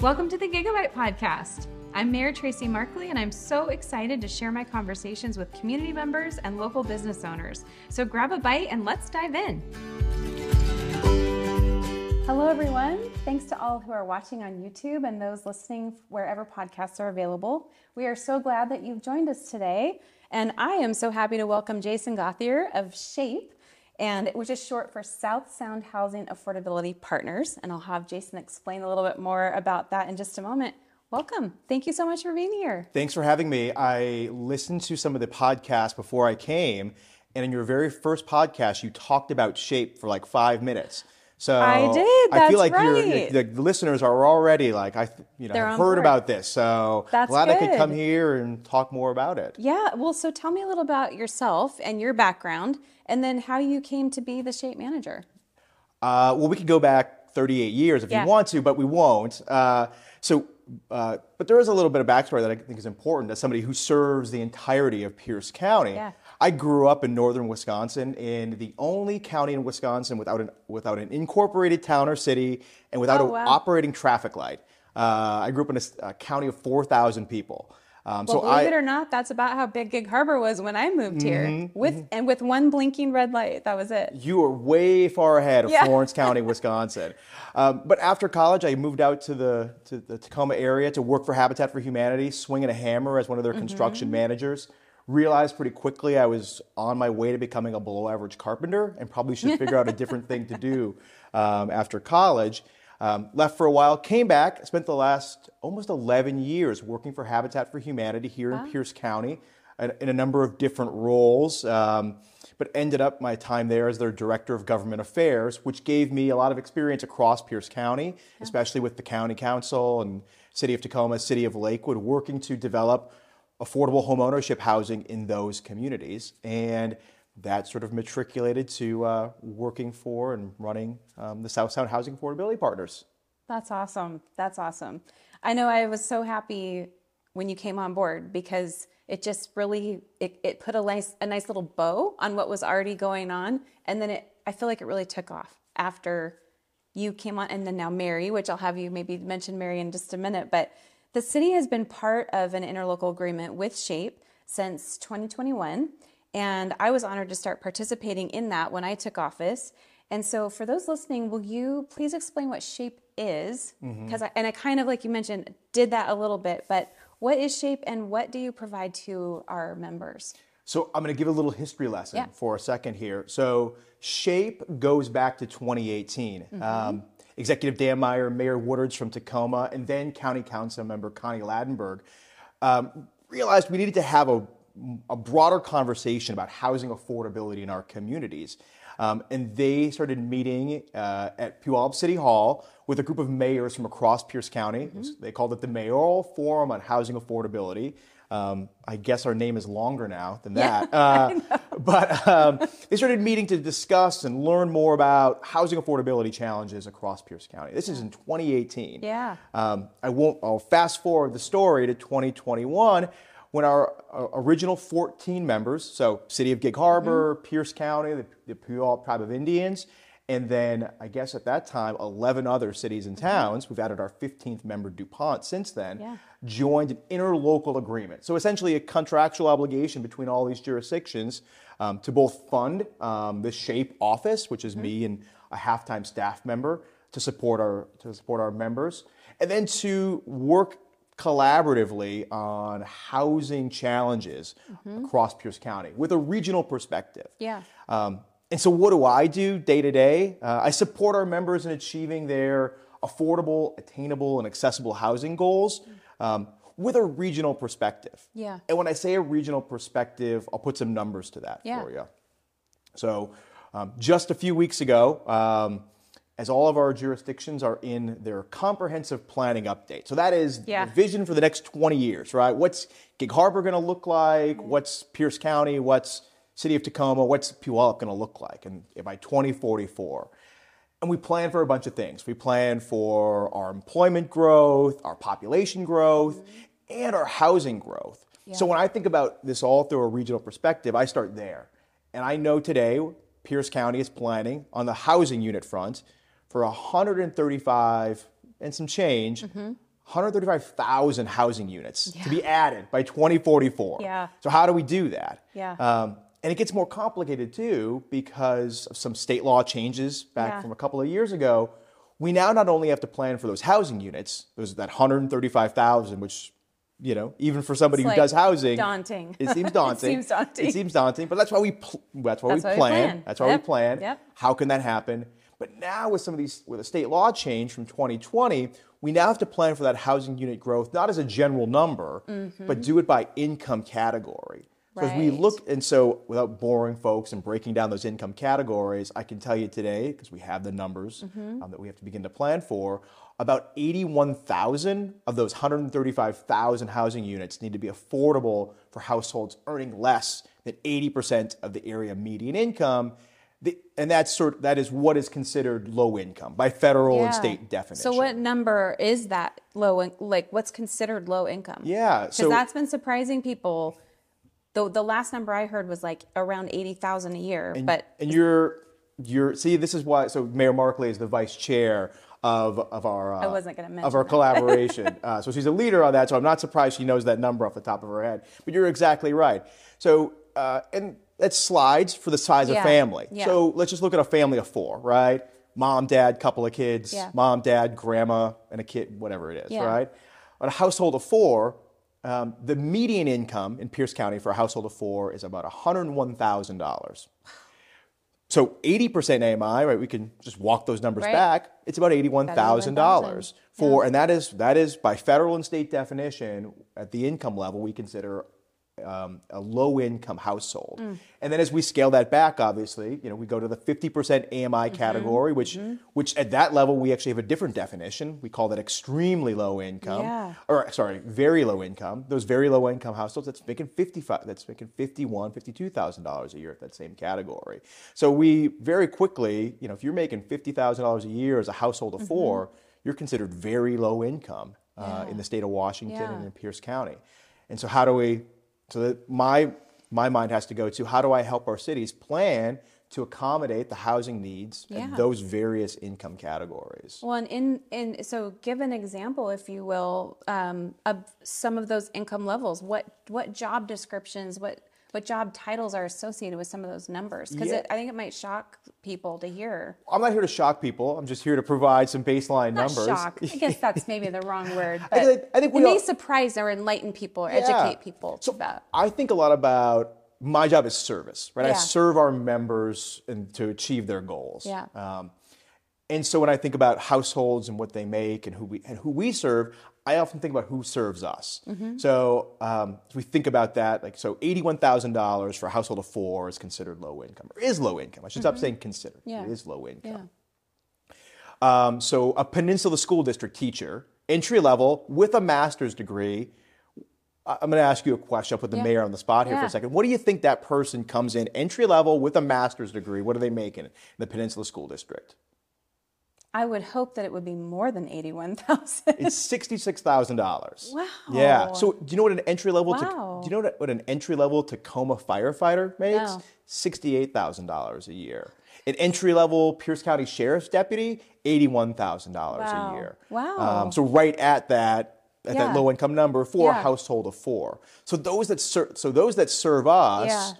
Welcome to the Gig-A-Byte Podcast. I'm Mayor Tracy Markley, and I'm so excited to share my conversations with community members and local business owners. So grab a bite and let's dive in. Hello, everyone. Thanks to all who are watching on YouTube and those listening wherever podcasts are available. We are so glad that you've joined us today. And I am so happy to welcome Jason Gauthier of SHAPE, and which is short for South Sound Housing Affordability Partners. And I'll have Jason explain a little bit more about that in just a moment. Welcome. Thank you so much for being here. Thanks for having me. I listened to some of the podcasts before I came, and in your very first podcast, you talked about shape for like five minutes. So I did. That's I feel like right. the, the listeners are already like I, you know, heard board. about this. So That's glad I could come here and talk more about it. Yeah, well, so tell me a little about yourself and your background, and then how you came to be the shape manager. Uh, well, we could go back 38 years if Yeah. you want to, but we won't. Uh, so, uh, but there is a little bit of backstory that I think is important as somebody who serves the entirety of Pierce County. Yeah. I grew up in northern Wisconsin, in the only county in Wisconsin without an without an incorporated town or city and without Oh, an operating traffic light. Uh, I grew up in a county of 4,000 people. Um, Well, so believe I, it or not, that's about how big Gig Harbor was when I moved here, Mm-hmm, with and with one blinking red light. That was it. You are way far ahead of Yeah. Florence County, Wisconsin. Um, but after college, I moved out to the to the Tacoma area to work for Habitat for Humanity, swinging a hammer as one of their construction managers. Realized pretty quickly I was on my way to becoming a below average carpenter and probably should figure out a different thing to do um, after college. Um, left for a while, came back, spent the last almost 11 years working for Habitat for Humanity here in Pierce County in, in a number of different roles, um, but ended up my time there as their director of government affairs, which gave me a lot of experience across Pierce County, especially with the county council and city of Tacoma, city of Lakewood, working to develop affordable homeownership housing in those communities. And that sort of matriculated to uh, working for and running um, the South Sound Housing Affordability Partners. That's awesome. That's awesome. I know I was so happy when you came on board because it just really it, it put a nice a nice little bow on what was already going on, and then it I feel like it really took off after you came on, and then now Mary, which I'll have you maybe mention Mary in just a minute, but the city has been part of an interlocal agreement with Shape since 2021. And I was honored to start participating in that when I took office. And so, for those listening, will you please explain what SHAPE is? Because I, and I kind of, like you mentioned, did that a little bit. But what is SHAPE, and what do you provide to our members? So I'm going to give a little history lesson Yeah. for a second here. So SHAPE goes back to 2018. Mm-hmm. Um, Executive Dammeier, Mayor Woodards from Tacoma, and then County Council member Connie Ladenburg um, realized we needed to have a, a broader conversation about housing affordability in our communities. Um, and they started meeting uh, at Puyallup City Hall with a group of mayors from across Pierce County. They called it the Mayoral Forum on Housing Affordability. Um, I guess our name is longer now than that. Uh, but um, they started meeting to discuss and learn more about housing affordability challenges across Pierce County. This is in 2018. Yeah. Um, I won't. I'll fast forward the story to 2021 when our uh, original 14 members, so City of Gig Harbor, Pierce County, the, the Puyallup Tribe of Indians, and then I guess at that time 11 other cities and towns. We've added our 15th member, DuPont, since then. Yeah. Joined an interlocal agreement. So essentially, a contractual obligation between all these jurisdictions um, to both fund um, the SHAPE office, which is me and a half-time staff member, to support our to support our members, and then to work collaboratively on housing challenges across Pierce County with a regional perspective. Yeah. Um, and so, what do I do day to day? Uh, I support our members in achieving their affordable, attainable, and accessible housing goals um, with a regional perspective. Yeah. And when I say a regional perspective, I'll put some numbers to that Yeah. for you. So, um, just a few weeks ago, um, as all of our jurisdictions are in their comprehensive planning update. So that is Yeah. the vision for the next 20 years, right? What's Gig Harbor going to look like? What's Pierce County? What's City of Tacoma? What's Puyallup going to look like? And by 2044. And we plan for a bunch of things. We plan for our employment growth, our population growth, and our housing growth. So when I think about this all through a regional perspective, I start there. And I know today Pierce County is planning on the housing unit front for 135 and some change 135,000 housing units to be added by 2044. Yeah. So how do we do that? Yeah. Um, and it gets more complicated too because of some state law changes back Yeah. from a couple of years ago. We now not only have to plan for those housing units, those that 135,000, which you know, even for somebody who does housing, daunting. It seems It daunting. seems daunting. It seems daunting, but that's why we pl- that's why That's we why we plan. plan. That's why Yep. we plan. Yep. How can that happen? But now with some of these with a state law change from 2020, we now have to plan for that housing unit growth not as a general number, but mm-hmm. do it by income category. So as we. Look and so without boring folks and breaking down those income categories, I can tell you today because we have the numbers Mm-hmm. um, that we have to begin to plan for. About 81,000 of those 135,000 housing units need to be affordable for households earning less than 80% of the area median income. The, and that's sort that is what is considered low income by federal and state definition. So what number is that low? in- Like what's considered low income? Yeah, because so- that's been surprising people. The the last number I heard was like around eighty thousand a year, but and you're you're see this is why so Mayor Markley is the vice chair of of our uh, wasn't gonna mention of our that. collaboration. uh, so she's a leader on that. So I'm not surprised she knows that number off the top of her head. But you're exactly right. So uh, and that's slides for the size Yeah, of family. yeah. So let's just look at a family of four, right? Mom, dad, couple of kids. Yeah. Mom, dad, grandma, and a kid, whatever it is, right? On a household of four. Um, the median income in Pierce County for a household of four is about $101,000. So 80% AMI, right? We can just walk those numbers Right. back. It's about $81,000 81,000. for, and that is that is by federal and state definition at the income level we consider um, a low income household. Mm. And then as we scale that back, obviously, you know, we go to the 50% AMI Mm-hmm. category, which which at that level we actually have a different definition. We call that extremely low income, Yeah. or sorry, very low income. Those very low income households that's making 55, that's making 51, 52,000 dollars a year at that same category. So we very quickly, you know, if you're making 50,000 dollars a year as a household Mm-hmm. of four, you're considered very low income uh, in the state of Washington Yeah. and in Pierce County. And so how do we? So that my my mind has to go to how do I help our cities plan to accommodate the housing needs Yeah. of those various income categories? Well, and in, in so give an example, if you will, um, of some of those income levels. What what job descriptions, what what job titles are associated with some of those numbers? Because Yeah. I think it might shock people to hear. I'm not here to shock people. I'm just here to provide some baseline Not numbers. shock. I guess that's maybe the wrong word. I think- I think it we may surprise or enlighten people or Yeah. educate people So about. I think a lot about my job is service, right? I serve our members and to achieve their goals. Yeah. Um, and so when I think about households and what they make and who we and who we serve, I often think about who serves us. Mm-hmm. So um, if we think about that, like so, eighty-one thousand dollars for a household of four is considered low income, or is low income. I should stop saying considered. Mm-hmm. Yeah. It is low income. Yeah. Um, so a Peninsula School District teacher, entry level, with a master's degree. I'm going to ask you a question. I'll put the Yeah. mayor on the spot here for a second. What do you think that person comes in entry level with a master's degree? What are they making in the Peninsula School District? I would hope that it would be more than eighty-one thousand. It's sixty-six thousand dollars. Wow. Yeah. So do you know what an entry level? Wow. To, do you know what, an entry level Tacoma firefighter makes? No. Sixty-eight thousand dollars a year. An entry level Pierce County Sheriff's Deputy, eighty-one thousand dollars Wow. a year. Wow. Um, so right at that at Yeah. that low income number for a household of four. So those that ser- so those that serve us Yeah.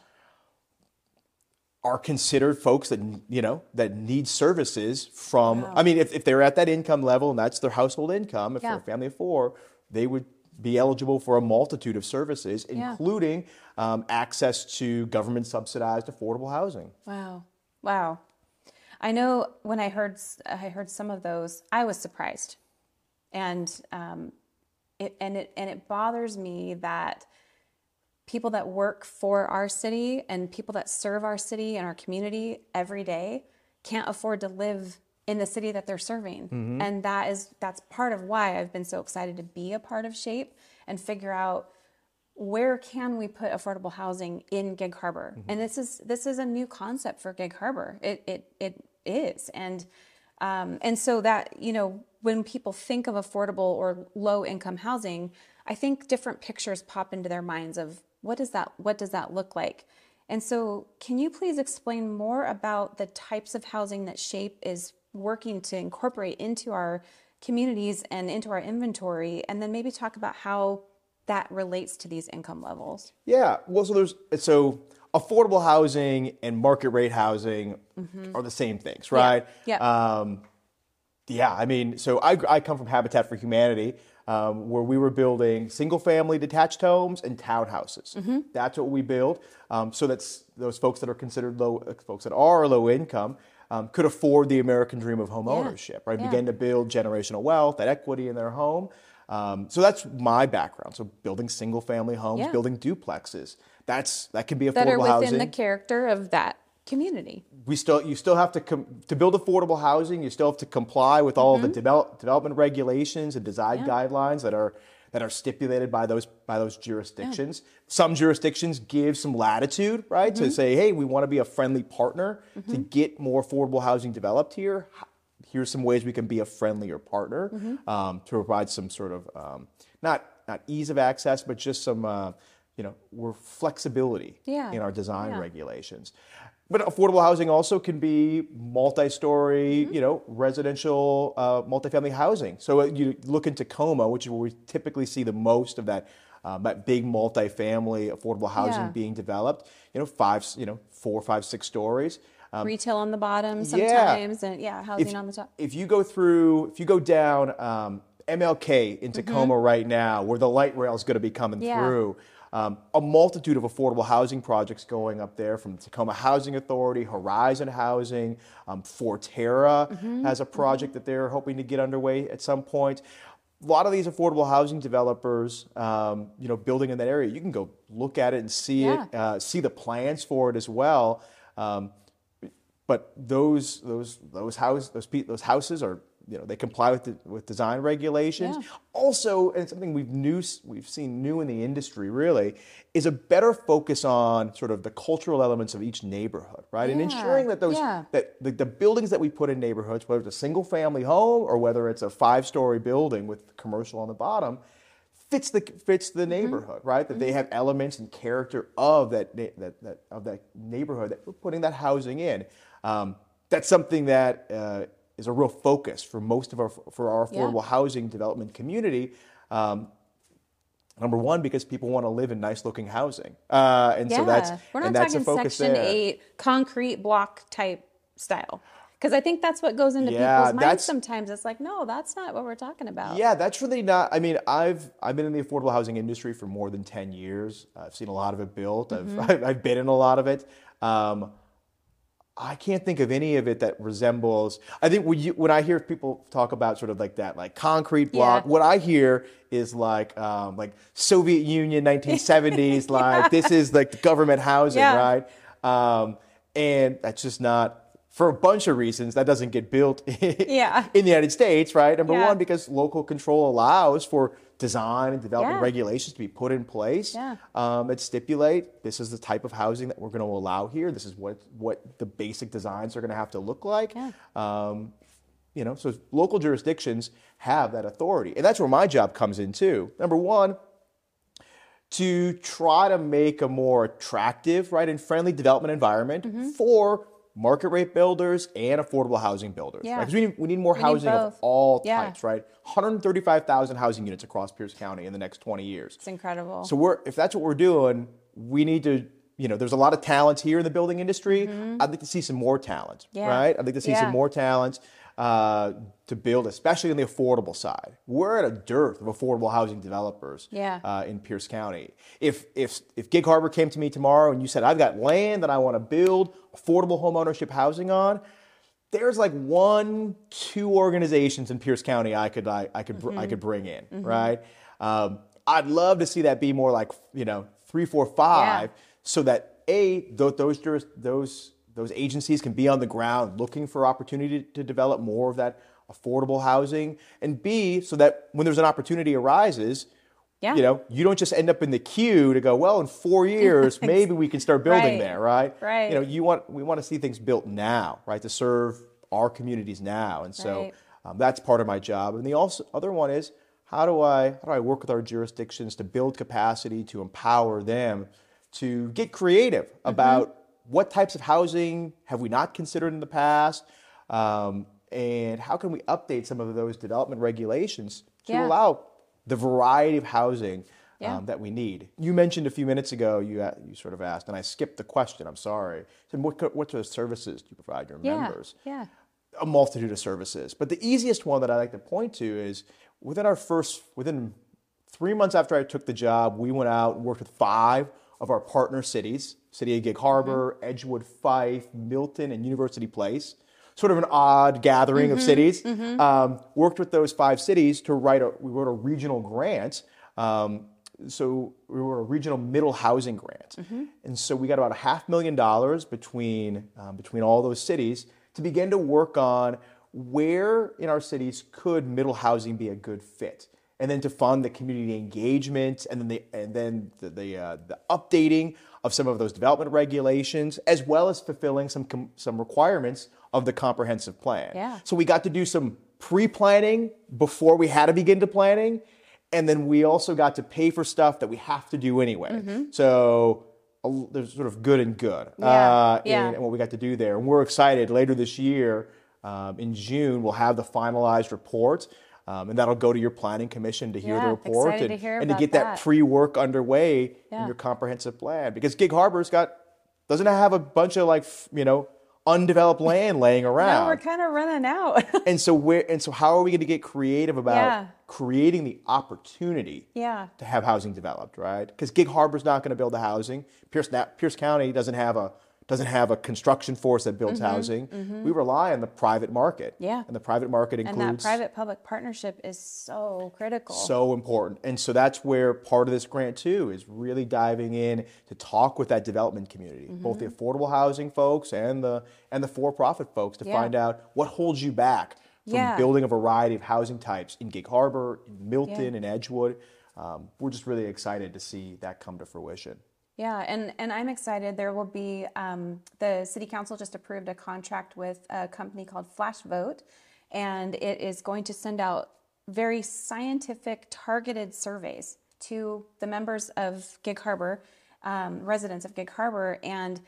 Are considered folks that you know that need services from i mean if, if they're at that income level and that's their household income if Yeah. they're a family of four they would be eligible for a multitude of services Yeah. including um, access to government subsidized affordable housing Wow. Wow. I know when I heard I heard some of those, I was surprised, and um, it and it and it bothers me that people that work for our city and people that serve our city and our community every day can't afford to live in the city that they're serving, and that is that's part of why I've been so excited to be a part of Shape and figure out where can we put affordable housing in Gig Harbor? And this is this is a new concept for Gig Harbor. It it it is, and um, and so that you know when people think of affordable or low income housing, I think different pictures pop into their minds of what does that what does that look like? And so, can you please explain more about the types of housing that Shape is working to incorporate into our communities and into our inventory, and then maybe talk about how that relates to these income levels. Yeah, well, so there's so affordable housing and market rate housing are the same things, right? Yeah. Um, yeah, I mean, so I, I come from Habitat for Humanity, um, where we were building single family detached homes and townhouses. That's what we build. Um, so that's those folks that are considered low, uh, folks that are low income. Um, could afford the American dream of home ownership, right? Yeah. Begin to build generational wealth, that equity in their home. Um, so that's my background. So building single family homes, Yeah. building duplexes. That's that can be affordable housing. That are within housing the character of that community. we still you still have to to build affordable housing. You still have to comply with all of the develop, development regulations and design guidelines that are that are stipulated by those by those jurisdictions. Some jurisdictions give some latitude, right, to say, hey, we want to be a friendly partner to get more affordable housing developed here. Here's some ways we can be a friendlier partner um, to provide some sort of um, not not ease of access, but just some uh, you know, we're flexibility Yeah. in our design Yeah. regulations. But affordable housing also can be multi-story, you know, residential, uh, multifamily housing. So uh, you look in Tacoma, which is where we typically see the most of that, um, that big multifamily affordable housing Yeah. being developed. You know, five, you know, four, five, six stories. Um, Retail on the bottom yeah. sometimes, and yeah, housing if, on the top. if you go through, if you go down um, MLK in Tacoma right now, where the light rail is going to be coming Mm-hmm. Yeah. through, um, a multitude of affordable housing projects going up there from Tacoma Housing Authority, Horizon Housing, um, Forterra Mm-hmm. has a project that they're hoping to get underway at some point. A lot of these affordable housing developers, um, you know, building in that area, you can go look at it and see it, uh, see the plans for it as well. Um, but those those those house those those houses are you know they comply with the, with design regulations. Yeah. Also, and something we've new we've seen new in the industry really is a better focus on sort of the cultural elements of each neighborhood, right? And ensuring that those yeah. that the, the buildings that we put in neighborhoods, whether it's a single family home or whether it's a five story building with commercial on the bottom, fits the fits the neighborhood, right? That they have elements and character of that, that that of that neighborhood that we're putting that housing in. Um, that's something that uh, is a real focus for most of our for our Yeah. affordable housing development community. Um, number one, because people want to live in nice looking housing, uh, and Yeah, so that's we're not and that's talking a focus Section there. Eight concrete block type style, because I think that's what goes into Yeah, people's minds sometimes. It's like, no, that's not what we're talking about. Yeah, that's really not. I mean, I've I've been in the affordable housing industry for more than ten years. I've seen a lot of it built. Mm-hmm. I've I've been in a lot of it. Um, I can't think of any of it that resembles. I think when you when I hear people talk about sort of like that, like concrete block, Yeah. what I hear is like um, like Soviet Union, 1970s. Like this is like government housing, Yeah. right? Um, and that's just not. For a bunch of reasons, that doesn't get built Yeah. in the United States, right? Number Yeah. one, because local control allows for design and development Yeah. regulations to be put in place Yeah. um, that stipulate this is the type of housing that we're going to allow here. This is what what the basic designs are going to have to look like. Yeah. Um, you know, so local jurisdictions have that authority, and that's where my job comes in too. Number one, to try to make a more attractive, right, and friendly development environment Mm-hmm. for market rate builders and affordable housing builders. Yeah. Because we, need, we need more need housing of all Yeah. types, right? 135,000 housing units across Pierce County in the next 20 years. It's incredible. So we're if that's what we're doing, we need to. You know, there's a lot of talent here in the building industry. I'd like to see some more talent, Mm-hmm. Yeah. right? I'd like to see Yeah. some more talent uh, to build, especially on the affordable side. We're at a dearth of affordable housing developers Yeah. uh, in Pierce County. If if if Gig Harbor came to me tomorrow and you said I've got land that I want to build affordable home ownership housing on, there's like one, two organizations in Pierce County I could I, I could br- I could bring in, right? Um, I'd love to see that be more like you know three, four, five, so that a th- those those those agencies can be on the ground looking for opportunity to develop more of that affordable housing, and b so that when there's an opportunity arises. Yeah. You know, you don't just end up in the queue to go, well, in four years, maybe we can start building Right. there, right? Right. You know, you want we want to see things built now, right, to serve our communities now, and so Right. um, that's part of my job. And the also other one is how do I how do I work with our jurisdictions to build capacity to empower them to get creative Mm-hmm. What types of housing have we not considered in the past. Um, and how can we update some of those development regulations to Yeah. allow the variety of housing Yeah. um, that we need. You mentioned a few minutes ago, you, a- you sort of asked, and I skipped the question, I'm sorry. So what, what sort of services do you provide your Yeah. members? Yeah. a multitude of services. But the easiest one that I like to point to is within our first, within three months after I took the job, we went out and worked with five of our partner cities City of Gig Harbor, Edgewood, Fife, Milton, and University Place. Sort of an odd gathering of cities. Um, worked with those five cities to write a, we wrote a regional grant. Um, so we were a regional middle housing grant. And so we got about a half million dollars between, um, between all those cities to begin to work on where in our cities could middle housing be a good fit and then to fund the community engagement and then the and then the the, uh, the updating of some of those development regulations as well as fulfilling some com- some requirements of the comprehensive plan. Yeah. So we got to do some pre-planning before we had to begin to planning and then we also got to pay for stuff that we have to do anyway. So a, there's sort of good and good Mm-hmm. Yeah, uh, yeah. in, in what we got to do there. And we're excited later this year, um, in June, we'll have the finalized report. Um, and that'll go to your planning commission to hear Yeah, the report and, to and to get that, that. pre-work underway in your comprehensive plan. Because Gig Harbor's got doesn't have a bunch of like you know undeveloped land laying No, around. we're kind of running out. and so where and so how are we going to get creative about Yeah. creating the opportunity yeah. to have housing developed, right? Because Gig Harbor's not going to build the housing. Pierce, Pierce County doesn't have a doesn't have a construction force that builds housing. We rely on the private market. Mm-hmm, Yeah. and the private market And includes that private public partnership is so critical. so important. And so that's where part of this grant too is really diving in to talk with that development community, both the affordable housing folks and the and the for-profit folks to Mm-hmm. Yeah. find out what holds you back from Yeah. building a variety of housing types in Gig Harbor, in Milton, in Edgewood. Um, we're just really excited to see that come to fruition. Yeah, and, and I'm excited. There will be, um, the city council just approved a contract with a company called Flash Vote, and it is going to send out very scientific, targeted surveys to the members of Gig Harbor, um, residents of Gig Harbor, and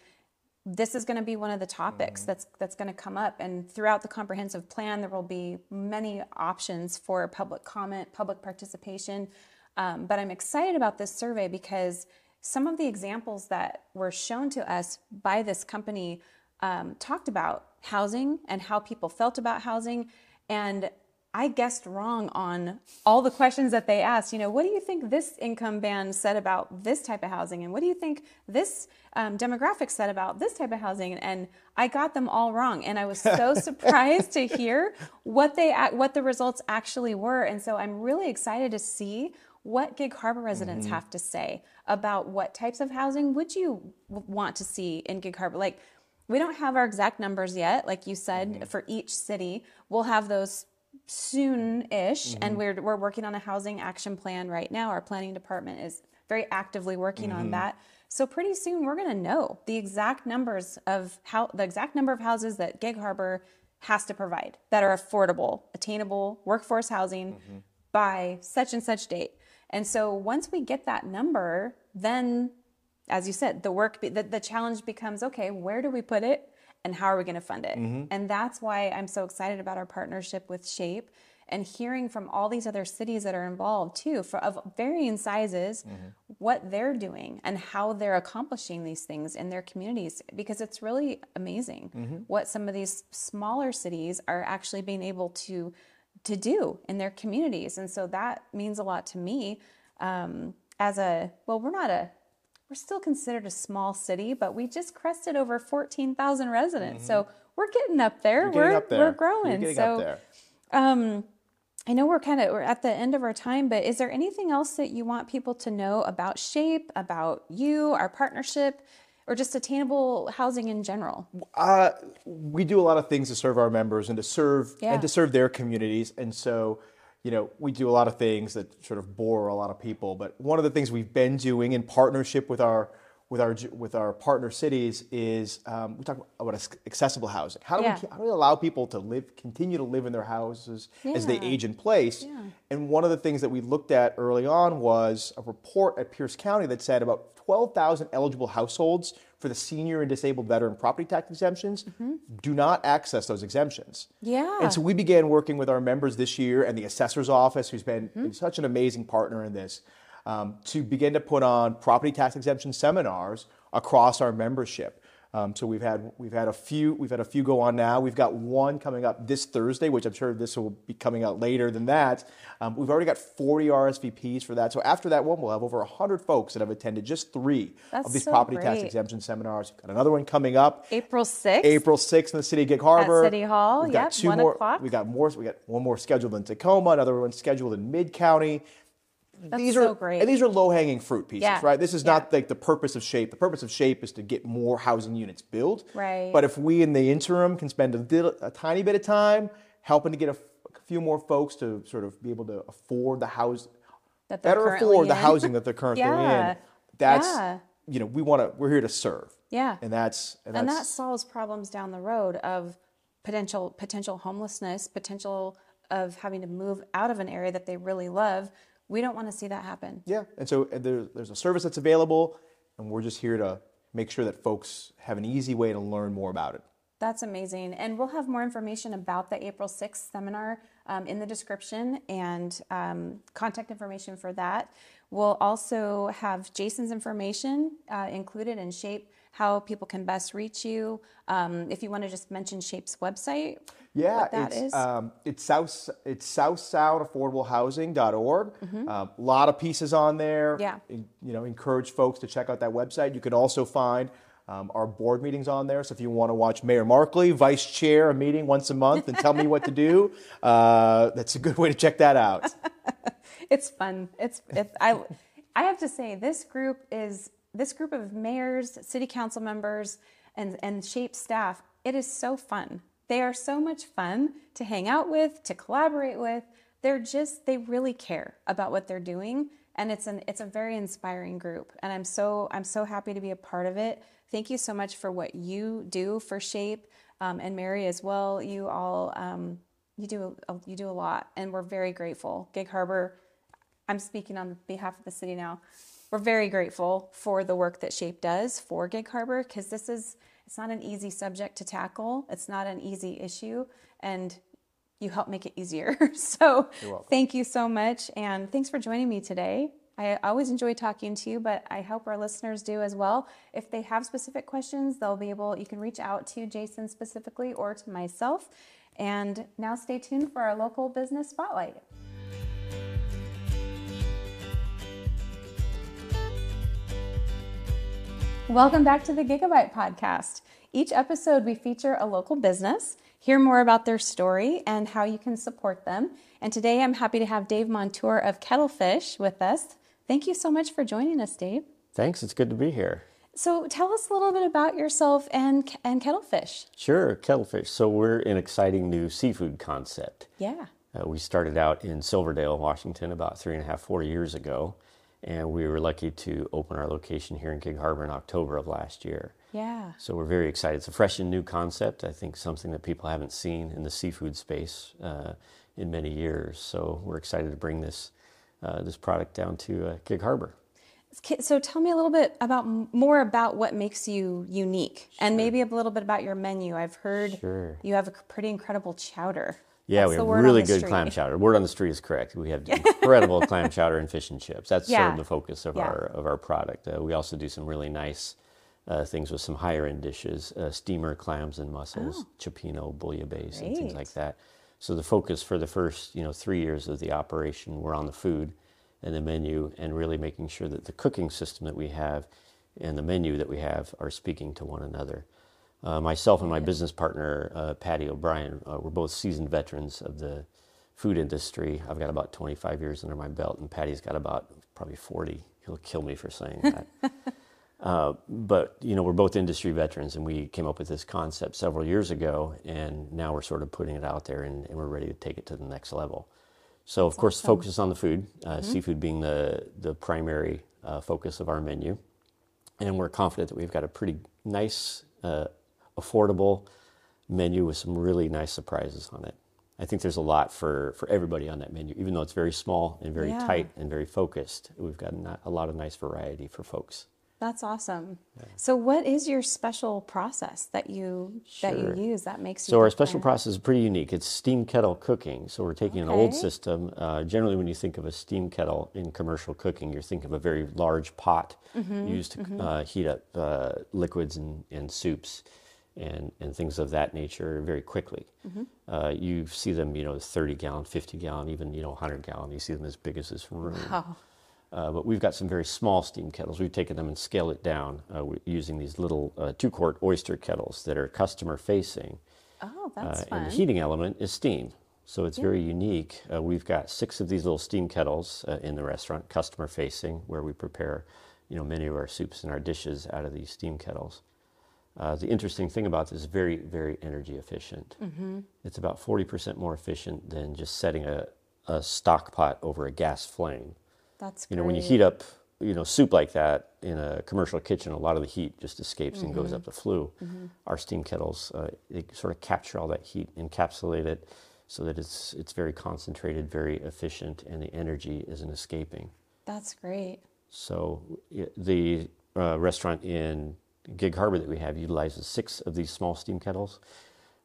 this is going to be one of the topics that's that's going to come up. And throughout the comprehensive plan there will be many options for public comment public participation. Um, but i'm excited about this survey because some of the examples that were shown to us by this company um, talked about housing and how people felt about housing and I guessed wrong on all the questions that they asked. You know, what do you think this income band said about this type of housing? And what do you think this um, demographic said about this type of housing? And I got them all wrong. And I was so surprised to hear what they what the results actually were. And so I'm really excited to see what Gig Harbor residents mm-hmm. have to say about what types of housing would you want to see in Gig Harbor. Like, we don't have our exact numbers yet. Like you said, mm-hmm. for each city, we'll have those soon-ish mm-hmm. and we're, we're working on a housing action plan right now. Our planning department is very actively working on that. So pretty soon we're going to know the exact numbers of how the exact number of houses that gig harbor has to provide that are affordable attainable workforce housing by such and such date and so once we get that number then as you said the work be, the, the challenge becomes okay where do we put it and how are we going to fund it? Mm-hmm. And that's why i'm so excited about our partnership with shape and hearing from all these other cities that are involved too for of varying sizes mm-hmm. what they're doing and how they're accomplishing these things in their communities because it's really amazing mm-hmm. what some of these smaller cities are actually being able to to do in their communities and so that means a lot to me um, as a well we're not a we're still considered a small city, but we just crested over 14,000 residents. So we're getting up there. Mm-hmm. Getting we're up there. we're growing. so um, I know we're kind of we're at the end of our time, but is there anything else that you want people to know about Shape, about you, our partnership, or just attainable housing in general? Uh, we do a lot of things to serve our members and to serve Yeah. and to serve their communities. And so, you know, we do a lot of things that sort of bore a lot of people. But one of the things we've been doing in partnership with our with our with our partner cities is um, we talk about accessible housing. How do Yeah. we how do we allow people to live continue to live in their houses as they age in place? Yeah. And one of the things that we looked at early on was a report at Pierce County that said about 12,000 eligible households for the senior and disabled veteran property tax exemptions do not access those exemptions. Yeah. And so we began working with our members this year and the assessor's office, who's been Mm-hmm. such an amazing partner in this, um, to begin to put on property tax exemption seminars across our membership. Um, so we've had we've had a few we've had a few go on now. We've got one coming up this Thursday, which I'm sure this will be coming out later than that. Um, we've already got 40 RSVPs for that. So after that one, we'll have over 100 folks that have attended just three That's of these so property tax exemption seminars. We've got another one coming up. April 6th. April 6th in the city of Gig Harbor. City Hall, We've got yep, two 1 more. o'clock. We got more. We got one more scheduled in Tacoma. Another one scheduled in Mid County. That's these so are great. and these are low hanging fruit pieces, Yeah, right? This is yeah. not like the purpose of Shape. The purpose of Shape is to get more housing units built. Right. But if we in the interim can spend a, a tiny bit of time helping to get a few more folks to sort of be able to afford the house, That better afford the housing that they're currently Yeah, in. That's you know we want to. We're here to serve. Yeah. And that's and, and that solves problems down the road of potential potential homelessness, potential of having to move out of an area that they really love. We don't want to see that happen. Yeah, and so and there, there's a service that's available, and we're just here to make sure that folks have an easy way to learn more about it. That's amazing. And we'll have more information about the April 6th seminar um, in the description and um, contact information for that. We'll also have Jason's information uh, included in Shape, how people can best reach you. Um, if you want to just mention Shape's website, Yeah, it's is. um, it's south it's southsoundaffordablehousing.org. A lot of pieces on there. Mm-hmm. Yeah. En- You know, encourage folks to check out that website. You can also find um, our board meetings on there. So if you want to watch Mayor Markley, Vice Chair, a meeting once a month, and tell me what to do, uh, that's a good way to check that out. it's fun. It's it, I I have to say this group is this group of mayors, city council members, and and Shape staff. It is so fun. They are so much fun to hang out with, to collaborate with. They're just they really care about what they're doing, and it's an it's a very inspiring group. And I'm so I'm so happy to be a part of it. Thank you so much for what you do for Shape, um, and Mary as well. You all. Um, you do a, you do a lot, and we're very grateful. Gig Harbor I'm speaking on behalf of the city now. We're very grateful for the work that Shape does for Gig Harbor because this is it's not an easy subject to tackle. It's not an easy issue, and you help make it easier. so thank you so much, and thanks for joining me today. I always enjoy talking to you, but I hope our listeners do as well. If they have specific questions, they'll be able. You can reach out to Jason specifically or to myself. And now stay tuned for our local business spotlight. Welcome back to the Gig-A-Byte Podcast. Each episode, we feature a local business, hear more about their story, and how you can support them. And today, I'm happy to have Dave Montoure of Kettlefish with us. Thank you so much for joining us, Dave. Thanks, it's good to be here. So, tell us a little bit about yourself and and Kettlefish. Sure, Kettlefish. So, we're an exciting new seafood concept. Yeah. Uh, we started out in Silverdale, Washington, about three and a half, four years ago. And we were lucky to open our location here in Gig Harbor in October of last year. Yeah. So, we're very excited. It's a fresh and new concept. I think something that people haven't seen in the seafood space uh, in many years. So, we're excited to bring this, uh, this product down to uh, Gig Harbor. So tell me a little bit about more about what makes you unique, and maybe a little bit about your menu. I've heard Sure. you have a pretty incredible chowder. Yeah, That's we have really good street. clam chowder. Word on the street is correct. We have incredible clam chowder and fish and chips. That's sort of the focus of Yeah. our of our product. Uh, we also do some really nice uh, things with some higher end dishes, uh, steamer clams and mussels, cioppino, bouillabaisse, and things Oh. Like that. So the focus for the first you know three years of the operation were on the food and the menu, and really making sure that the cooking system that we have and the menu that we have are speaking to one another. Uh, myself and my business partner, uh, Patty O'Brien, uh, we're both seasoned veterans of the food industry. I've got about 25 years under my belt, and Patty's got about probably 40. He'll kill me for saying that. uh, but, you know, we're both industry veterans, and we came up with this concept several years ago, and now we're sort of putting it out there, and, and we're ready to take it to the next level. So, of course, the focus is on the food, uh, seafood being the, the primary uh, focus of our menu and we're confident that we've got a pretty nice, uh, affordable menu with some really nice surprises on it. I think there's a lot for, for everybody on that menu, even though it's very small and very Yeah. tight and very focused. We've got a lot of nice variety for folks. That's awesome. So, what is your special process that you that you use that makes you So our special process is pretty unique. It's steam kettle cooking. So we're taking an old system. Uh, generally, when you think of a steam kettle in commercial cooking, you're thinking of a very large pot Mm-hmm, used to uh, heat up uh, liquids and, and soups and, and things of that nature very quickly. Mm-hmm. Uh, you see them, you know, 30 gallon, 50 gallon, even you know 100 gallon. You see them as big as this room. Wow. Uh, but we've got some very small steam kettles. We've taken them and scaled it down uh, using these little uh, two quart oyster kettles that are customer facing. Oh, that's Uh, fun. and the heating element is steam. So it's very unique. Uh, we've got six of these little steam kettles uh, in the restaurant, customer facing, where we prepare, you know, many of our soups and our dishes out of these steam kettles. Uh, the interesting thing about this is very, very energy efficient. Mm-hmm. It's about 40% more efficient than just setting a, a stock pot over a gas flame. That's You know, when you heat up, you know, soup like that in a commercial kitchen, a lot of the heat just escapes and goes up the flue. Our steam kettles, uh, they sort of capture all that heat, encapsulate it, so that it's it's very concentrated, very efficient, and the energy isn't escaping. That's great. So the uh, restaurant in Gig Harbor that we have utilizes six of these small steam kettles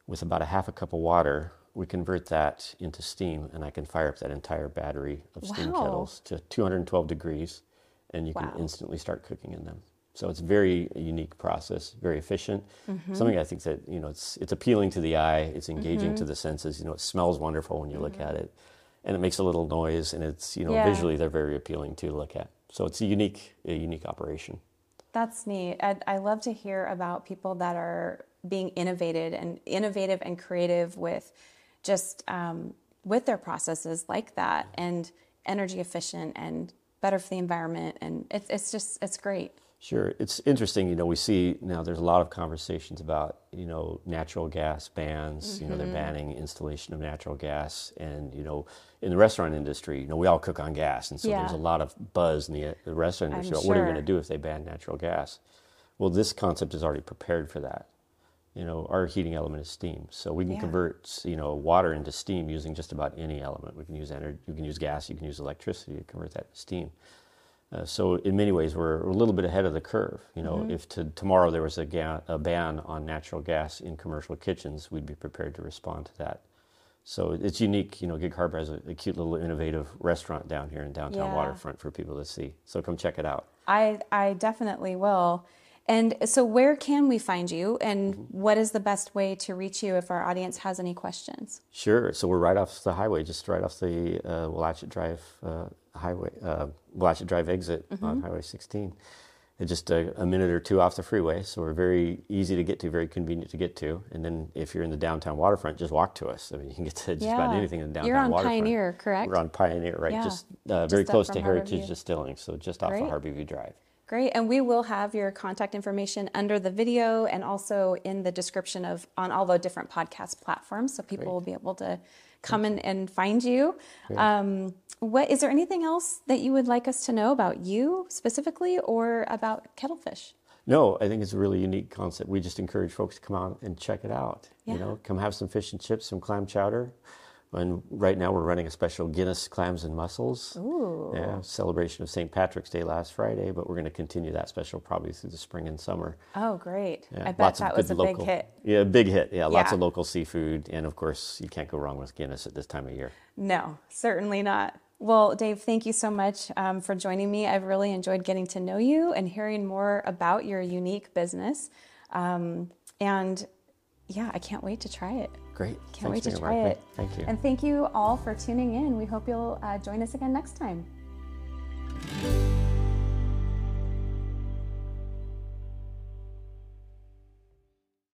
with about a half a cup of water. We convert that into steam, and I can fire up that entire battery of steam Wow. kettles to 212 degrees, and you Wow. can instantly start cooking in them. So it's a very unique process, very efficient. Mm-hmm. Something I think that you know it's it's appealing to the eye, it's engaging Mm-hmm. to the senses. You know, it smells wonderful when you look at it, and it makes a little noise, and it's you know Yeah. visually they're very appealing to look at. So it's a unique a unique operation. That's neat. I, I love to hear about people that are being innovated and innovative and creative with just um, with their processes like that and energy efficient and better for the environment. And it's, it's just, it's great. Sure, it's interesting. You know, we see now there's a lot of conversations about you know natural gas bans. You know, they're mm-hmm. banning installation of natural gas, and you know, in the restaurant industry, you know, we all cook on gas, and so there's a lot of buzz in the, the restaurant industry. about What are you going to do if they ban natural gas? Well, this concept is already prepared for that. You know, our heating element is steam, so we can Yeah. convert you know water into steam using just about any element. We can use energy, you can use gas, you can use electricity to convert that to steam. Uh, so in many ways, we're a little bit ahead of the curve. You know, Mm-hmm. if to, tomorrow there was a, ga- a ban on natural gas in commercial kitchens, we'd be prepared to respond to that. So it's unique. You know, Gig Harbor has a, a cute little innovative restaurant down here in downtown Yeah. Waterfront for people to see. So come check it out. I, I definitely will. And so, where can we find you, and what is the best way to reach you if our audience has any questions? Sure. So we're right off the highway, just right off the uh, Drive uh, highway, uh, Drive exit on Highway 16. It's just a, a minute or two off the freeway, so we're very easy to get to, very convenient to get to. And then if you're in the downtown waterfront, just walk to us. I mean, you can get to just about anything in the downtown You're on waterfront. Pioneer, correct? We're on Pioneer, right? Yeah. Just uh, very Just up close to Heritage. Distilling, so just off Great. of Harborview Drive. Great. And we will have your contact information under the video and also in the description of on all the different podcast platforms. So people Great. will be able to come in and find you. Um, what is there anything else that you would like us to know about you specifically or about Kettlefish? No, I think it's a really unique concept. We just encourage folks to come out and check it out. Yeah. You know, come have some fish and chips, some clam chowder. And right now we're running a special Guinness clams and mussels. Ooh. Yeah, celebration of St. Patrick's Day last Friday, but we're going to continue that special probably through the spring and summer. Oh, great. Yeah, I bet lots of that was a good big local- hit. Yeah, big hit. Yeah, lots of local seafood, and of course you can't go wrong with Guinness at this time of year. No, certainly not. Well, Dave, thank you so much um, for joining me. I've really enjoyed getting to know you and hearing more about your unique business. Um, and yeah, I can't wait to try it. Great. Can't Thanks, wait to try it. Thank you. And thank you all for tuning in. We hope you'll uh, join us again next time.